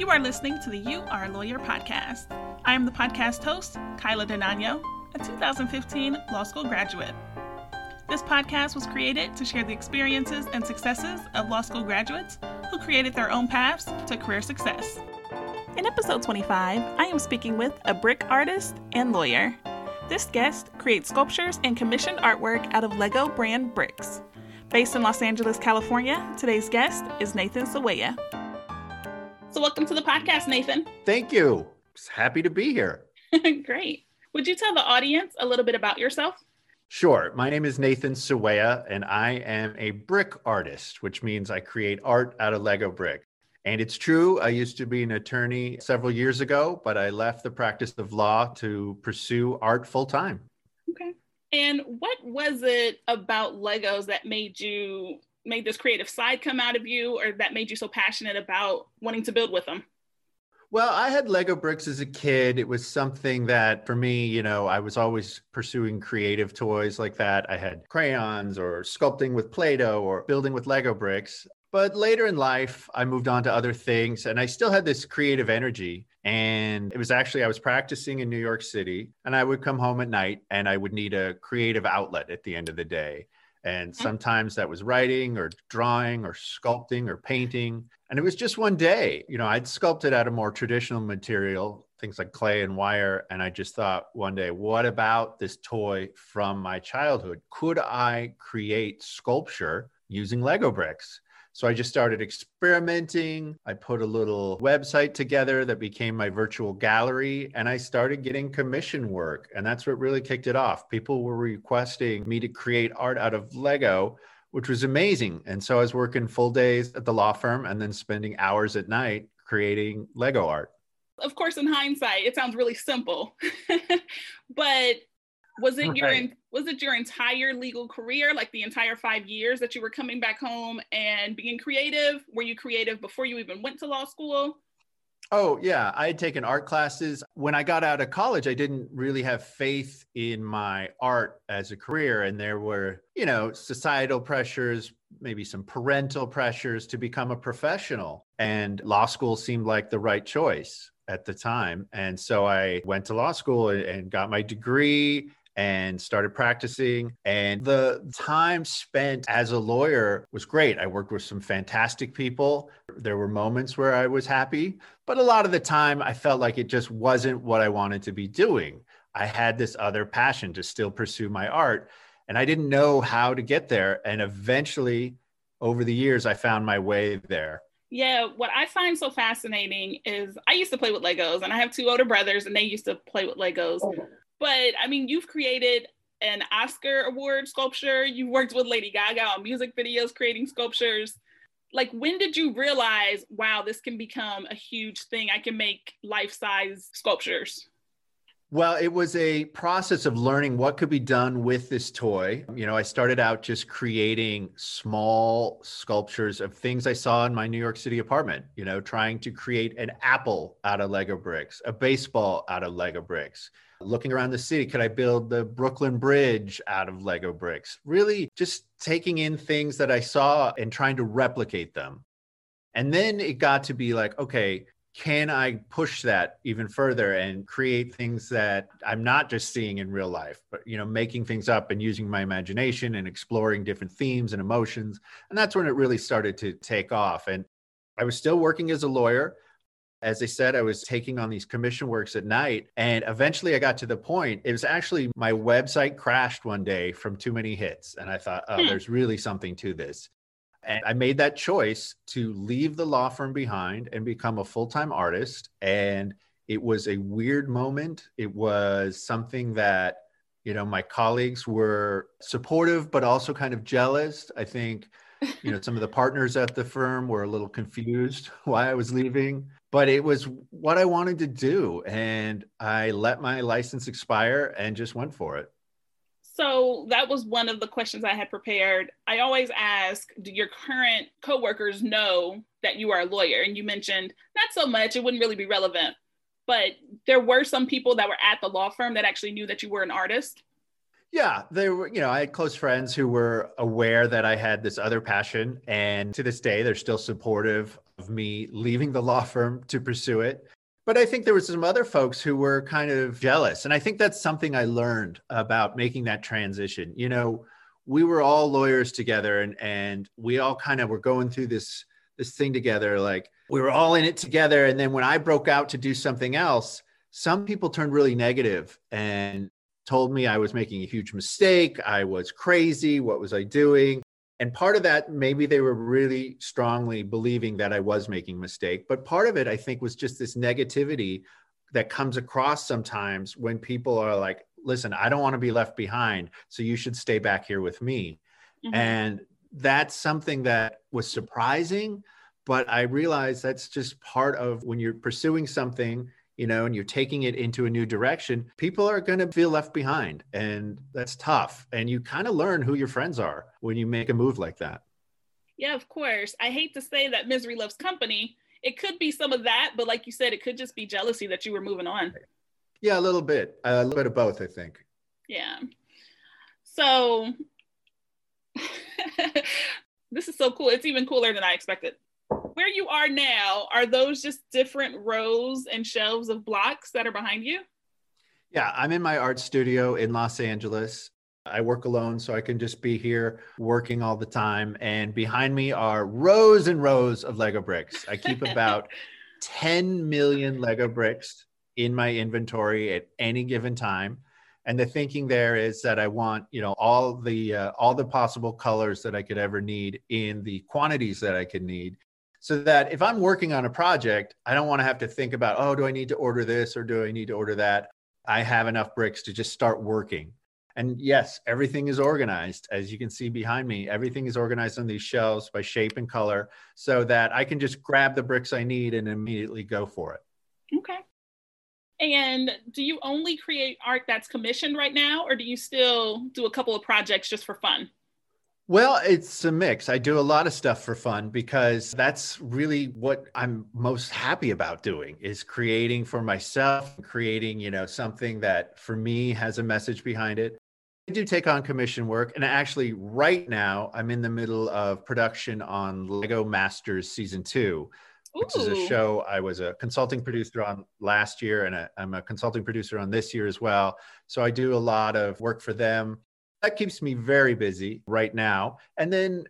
You are listening to the You Are a Lawyer podcast. I am the podcast host, Kyla Denanyoh, a 2015 law school graduate. This podcast was created to share the experiences and successes of law school graduates who created their own paths to career success. In episode 25, I am speaking with a brick artist and lawyer. This guest creates sculptures and commissioned artwork out of Lego brand bricks. Based in Los Angeles, California, today's guest is Nathan Sawaya. So, welcome to the podcast, Nathan. Thank you. Happy to be here. Great. Would you tell the audience a little bit about yourself? Sure. My name is Nathan Sawaya, and I am a brick artist, which means I create art out of Lego brick. And it's true, I used to be an attorney several years ago, but I left the practice of law to pursue art full time. Okay. And what was it about Legos that made you made this creative side come out of you or that made you so passionate about wanting to build with them? Well, I had Lego bricks as a kid. It was something that for me, you know, I was always pursuing creative toys like that. I had crayons or sculpting with Play Doh or building with Lego bricks. But later in life, I moved on to other things and I still had this creative energy. And it was actually, I was practicing in New York City and I would come home at night and I would need a creative outlet at the end of the day. And sometimes that was writing or drawing or sculpting or painting. And it was just one day, you know, I'd sculpted out of more traditional material, things like clay and wire. And I just thought one day, what about this toy from my childhood? Could I create sculpture using Lego bricks? So I just started experimenting. I put a little website together that became my virtual gallery, and I started getting commission work. And that's what really kicked it off. People were requesting me to create art out of Lego, which was amazing. And so I was working full days at the law firm and then spending hours at night creating Lego art. Of course, in hindsight, it sounds really simple, but was it your was it your entire legal career like the entire five years that you were coming back home and being creative? Were you creative before you even went to law school? Oh yeah. I had taken art classes. When i got out of college i didn't really have faith in my art as a career. And there were you know societal pressures maybe some parental pressures to become a professional. And law school seemed like the right choice at the time. And so I went to law school and, got my degree and started practicing. And the time spent as a lawyer was great. I worked with some fantastic people. There were moments where I was happy, but a lot of the time I felt like it just wasn't what I wanted to be doing. I had this other passion to still pursue my art, and I didn't know how to get there. And eventually, over the years, I found my way there. Yeah, what I find so fascinating is I used to play with Legos, and I have two older brothers, and they used to play with Legos. Oh. But I mean, you've created an Oscar award sculpture. You've worked with Lady Gaga on music videos, creating sculptures. Like, when did you realize, wow, this can become a huge thing? I can make life size sculptures. Well, it was a process of learning what could be done with this toy. You know, I started out just creating small sculptures of things I saw in my New York City apartment, you know, trying to create an apple out of Lego bricks, a baseball out of Lego bricks. Looking around the city could i build the brooklyn bridge out of lego bricks? Really just taking in things that i saw and trying to replicate them. And then it got to be like okay can i push that even further and create things that i'm not just seeing in real life but you know making things up and using my imagination and exploring different themes and emotions and that's when it really started to take off and i was still working as a lawyer as I said, I was taking on these commission works at night. And eventually I got to the point, it was actually my website crashed one day from too many hits. And I thought, oh, hmm. there's really something to this. And I made that choice to leave the law firm behind and become a full time artist. And it was a weird moment. It was something that, you know, my colleagues were supportive, but also kind of jealous. I think, you know, some of the partners at the firm were a little confused why I was leaving but it was what I wanted to do. And I let my license expire and just went for it. So that was one of the questions I had prepared. I always ask, do your current coworkers know that you are a lawyer? And you mentioned not so much, it wouldn't really be relevant. But there were some people that were at the law firm that actually knew that you were an artist. Yeah, there were, you know, I had close friends who were aware that I had this other passion. And to this day, they're still supportive of me leaving the law firm to pursue it. But I think there was some other folks who were kind of jealous. And I think that's something I learned about making that transition. You know, we were all lawyers together and and we all kind of were going through this this thing together like we were all in it together and then when I broke out to do something else, some people turned really negative and told me I was making a huge mistake, I was crazy, what was I doing? And part of that, maybe they were really strongly believing that I was making a mistake. But part of it, I think, was just this negativity that comes across sometimes when people are like, listen, I don't want to be left behind. So you should stay back here with me. Mm-hmm. And that's something that was surprising. But I realized that's just part of when you're pursuing something you know, and you're taking it into a new direction, people are going to feel left behind. And that's tough. And you kind of learn who your friends are when you make a move like that. Yeah, of course. I hate to say that misery loves company. It could be some of that, but like you said, it could just be jealousy that you were moving on. Yeah, a little bit. A little bit of both, I think. Yeah. So this is so cool. It's even cooler than I expected where you are now, are those just different rows and shelves of blocks that are behind you? Yeah, I'm in my art studio in Los Angeles. I work alone, so I can just be here working all the time. And behind me are rows and rows of Lego bricks. I keep about 10 million Lego bricks in my inventory at any given time. And the thinking there is that I want, you know, all the uh, all the possible colors that I could ever need in the quantities that I could need so that if I'm working on a project, I don't want to have to think about, oh, do I need to order this or do I need to order that? I have enough bricks to just start working. And yes, everything is organized. As you can see behind me, everything is organized on these shelves by shape and color so that I can just grab the bricks I need and immediately go for it. Okay. And do you only create art that's commissioned right now, or do you still do a couple of projects just for fun? Well, it's a mix. I do a lot of stuff for fun because that's really what I'm most happy about doing is creating for myself, creating, you know, something that for me has a message behind it. I do take on commission work and actually right now I'm in the middle of production on Lego Masters season 2, which Ooh. is a show I was a consulting producer on last year and i am a consulting producer on this year as well. So I do a lot of work for them that keeps me very busy right now. And then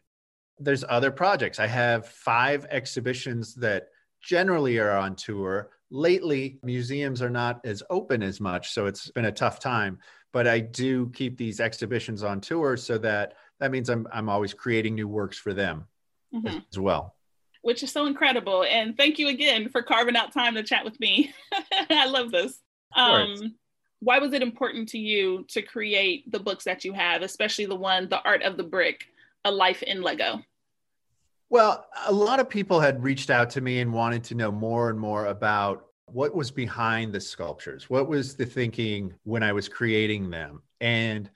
there's other projects. I have five exhibitions that generally are on tour. Lately, museums are not as open as much, so it's been a tough time. But I do keep these exhibitions on tour so that that means I'm, I'm always creating new works for them mm-hmm. as well. Which is so incredible. And thank you again for carving out time to chat with me. I love this. Um, why was it important to you to create the books that you have, especially the one, The Art of the Brick, A Life in Lego? Well, a lot of people had reached out to me and wanted to know more and more about what was behind the sculptures. What was the thinking when I was creating them? And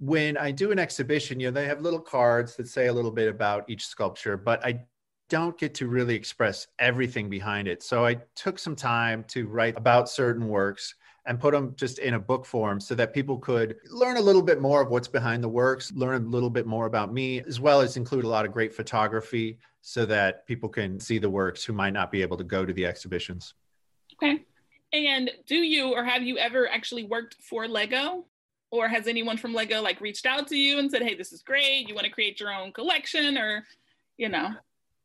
when I do an exhibition, you know, they have little cards that say a little bit about each sculpture, but I don't get to really express everything behind it. So I took some time to write about certain works and put them just in a book form so that people could learn a little bit more of what's behind the works, learn a little bit more about me, as well as include a lot of great photography so that people can see the works who might not be able to go to the exhibitions. Okay. And do you or have you ever actually worked for Lego? Or has anyone from Lego like reached out to you and said, hey, this is great. You want to create your own collection or, you know?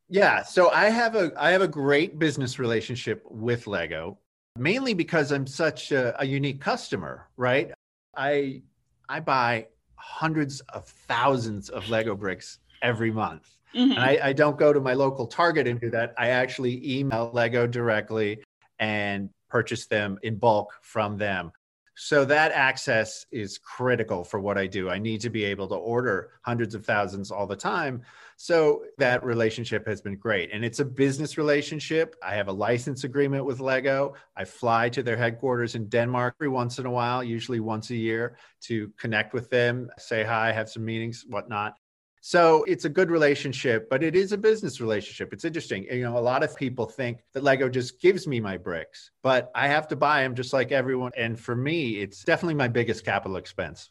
Yeah, so I have a I have a great business relationship with Lego mainly because I'm such a, a unique customer, right? I I buy hundreds of thousands of Lego bricks every month. Mm-hmm. And I, I, don't go to my local Target and do that. I actually email Lego directly and purchase them in bulk from them. So that access is critical for what I do. I need to be able to order hundreds of thousands all the time. So that relationship has been great. And it's a business relationship. I have a license agreement with Lego. I fly to their headquarters in Denmark every once in a while, usually once a year, to connect with them, say hi, have some meetings, whatnot. So it's a good relationship, but it is a business relationship. It's interesting. You know, a lot of people think that Lego just gives me my bricks, but I have to buy them just like everyone. And for me, it's definitely my biggest capital expense.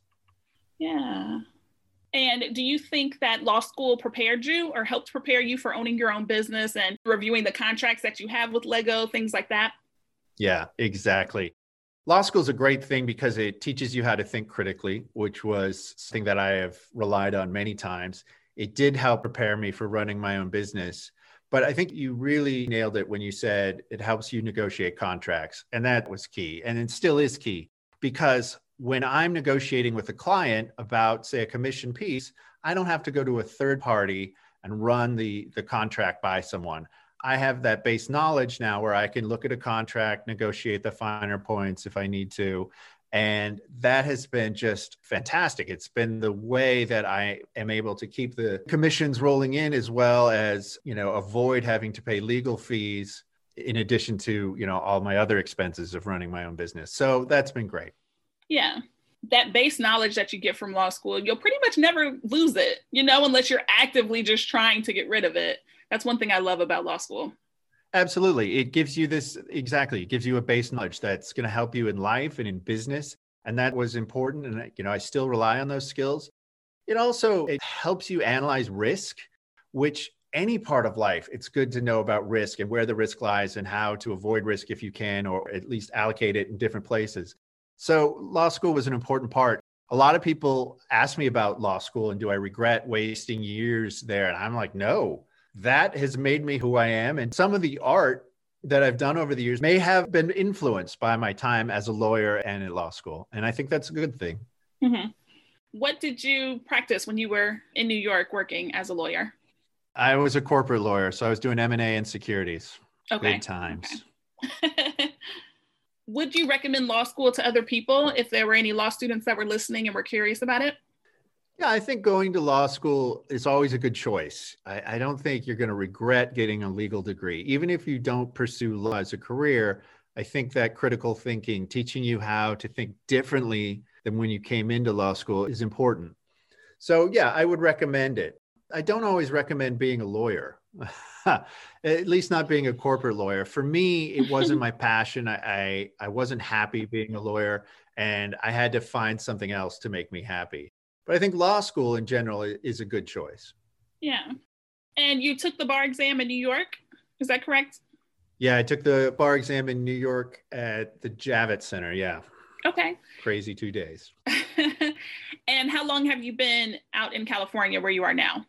Yeah. And do you think that law school prepared you or helped prepare you for owning your own business and reviewing the contracts that you have with Lego, things like that? Yeah, exactly. Law school is a great thing because it teaches you how to think critically, which was something that I have relied on many times. It did help prepare me for running my own business. But I think you really nailed it when you said it helps you negotiate contracts. And that was key. And it still is key because when I'm negotiating with a client about, say, a commission piece, I don't have to go to a third party and run the, the contract by someone. I have that base knowledge now where I can look at a contract, negotiate the finer points if I need to. And that has been just fantastic. It's been the way that I am able to keep the commissions rolling in as well as, you know, avoid having to pay legal fees in addition to, you know, all my other expenses of running my own business. So that's been great. Yeah. That base knowledge that you get from law school, you'll pretty much never lose it, you know, unless you're actively just trying to get rid of it that's one thing I love about law school. Absolutely. It gives you this exactly. It gives you a base knowledge that's going to help you in life and in business. And that was important. And, you know, I still rely on those skills. It also it helps you analyze risk, which any part of life, it's good to know about risk and where the risk lies and how to avoid risk if you can, or at least allocate it in different places. So, law school was an important part. A lot of people ask me about law school and do I regret wasting years there? And I'm like, no, that has made me who I am. And some of the art that I've done over the years may have been influenced by my time as a lawyer and at law school. And I think that's a good thing. Mm-hmm. What did you practice when you were in New York working as a lawyer? I was a corporate lawyer, so I was doing M and A and securities. Okay. Good times. Okay. Would you recommend law school to other people if there were any law students that were listening and were curious about it? Yeah, I think going to law school is always a good choice. I, I don't think you're going to regret getting a legal degree. Even if you don't pursue law as a career, I think that critical thinking, teaching you how to think differently than when you came into law school, is important. So, yeah, I would recommend it. I don't always recommend being a lawyer, at least not being a corporate lawyer. For me, it wasn't my passion. I, I, I wasn't happy being a lawyer, and I had to find something else to make me happy. But I think law school in general is a good choice. Yeah. And you took the bar exam in New York. Is that correct? Yeah, I took the bar exam in New York at the Javits Center. Yeah. Okay. Crazy two days. and how long have you been out in California where you are now?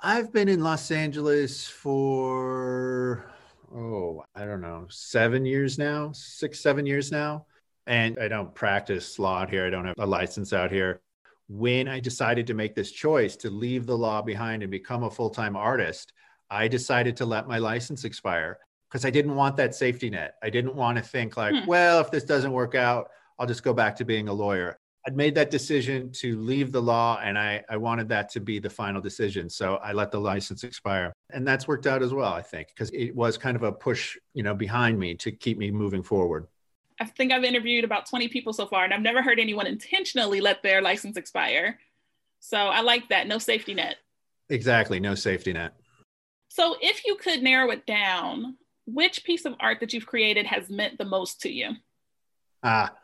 I've been in Los Angeles for, oh, I don't know, seven years now, six, seven years now. And I don't practice law out here. I don't have a license out here when I decided to make this choice to leave the law behind and become a full time artist, I decided to let my license expire because I didn't want that safety net. I didn't want to think, like, hmm. well, if this doesn't work out, I'll just go back to being a lawyer. I'd made that decision to leave the law and I, I wanted that to be the final decision. So I let the license expire. And that's worked out as well, I think, because it was kind of a push, you know, behind me to keep me moving forward. I think I've interviewed about 20 people so far, and I've never heard anyone intentionally let their license expire. So I like that. No safety net. Exactly. No safety net. So if you could narrow it down, which piece of art that you've created has meant the most to you? Ah,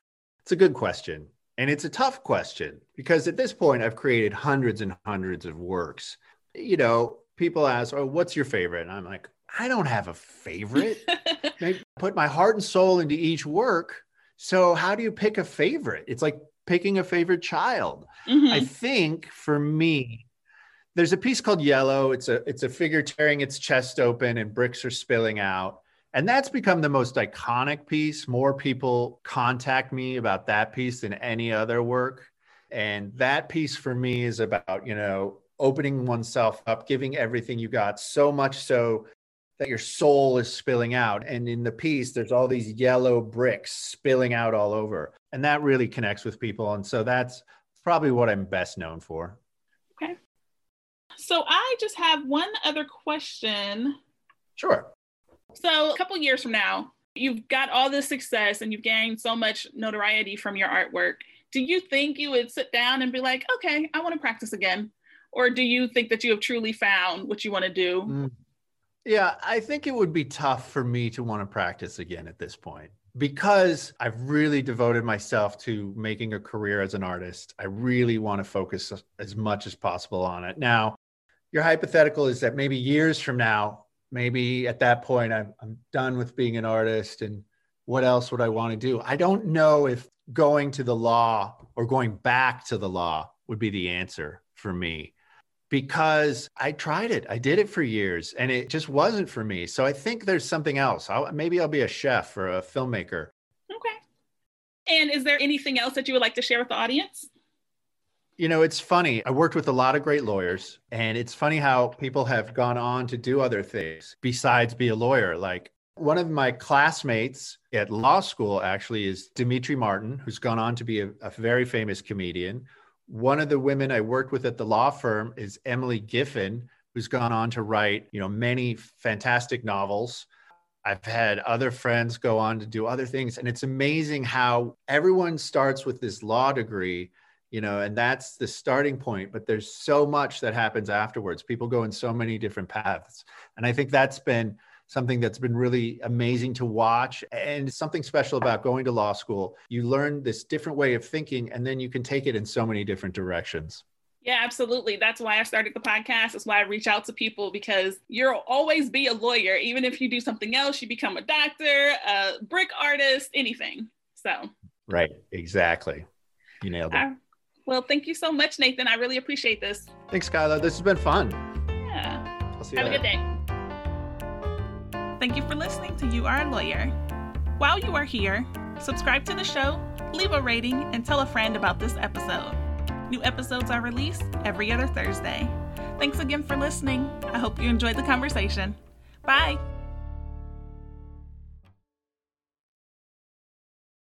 it's a good question. And it's a tough question because at this point, I've created hundreds and hundreds of works. You know, people ask, Oh, what's your favorite? And I'm like, I don't have a favorite. I put my heart and soul into each work. So how do you pick a favorite? It's like picking a favorite child. Mm-hmm. I think for me, there's a piece called Yellow. It's a it's a figure tearing its chest open and bricks are spilling out. And that's become the most iconic piece. More people contact me about that piece than any other work. And that piece for me is about, you know, opening oneself up, giving everything you got, so much so that your soul is spilling out. And in the piece, there's all these yellow bricks spilling out all over. And that really connects with people. And so that's probably what I'm best known for. Okay. So I just have one other question. Sure. So a couple years from now, you've got all this success and you've gained so much notoriety from your artwork. Do you think you would sit down and be like, okay, I want to practice again? Or do you think that you have truly found what you want to do? Mm Yeah, I think it would be tough for me to want to practice again at this point because I've really devoted myself to making a career as an artist. I really want to focus as much as possible on it. Now, your hypothetical is that maybe years from now, maybe at that point, I'm, I'm done with being an artist and what else would I want to do? I don't know if going to the law or going back to the law would be the answer for me because I tried it. I did it for years and it just wasn't for me. So I think there's something else. I'll, maybe I'll be a chef or a filmmaker. Okay. And is there anything else that you would like to share with the audience? You know, it's funny. I worked with a lot of great lawyers, and it's funny how people have gone on to do other things besides be a lawyer. Like one of my classmates at law school actually is Demetri Martin, who's gone on to be a, a very famous comedian. One of the women I worked with at the law firm is Emily Giffin, who's gone on to write, you know, many fantastic novels. I've had other friends go on to do other things. And it's amazing how everyone starts with this law degree you know and that's the starting point but there's so much that happens afterwards people go in so many different paths and i think that's been something that's been really amazing to watch and something special about going to law school you learn this different way of thinking and then you can take it in so many different directions yeah, absolutely. That's why I started the podcast. That's why I reach out to people because you'll always be a lawyer. Even if you do something else, you become a doctor, a brick artist, anything. So, right. Exactly. You nailed it. Well, thank you so much, Nathan. I really appreciate this. Thanks, Kyla. This has been fun. Yeah. I'll see you Have later. a good day. Thank you for listening to You Are a Lawyer. While you are here, subscribe to the show, leave a rating, and tell a friend about this episode. New episodes are released every other Thursday. Thanks again for listening. I hope you enjoyed the conversation. Bye.